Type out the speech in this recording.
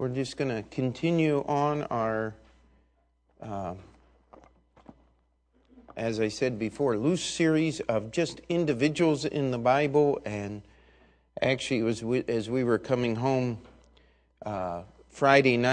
We're just going to continue on our, uh, as I said before, loose series of just individuals in the Bible. And actually, it was as we were coming home uh, Friday night.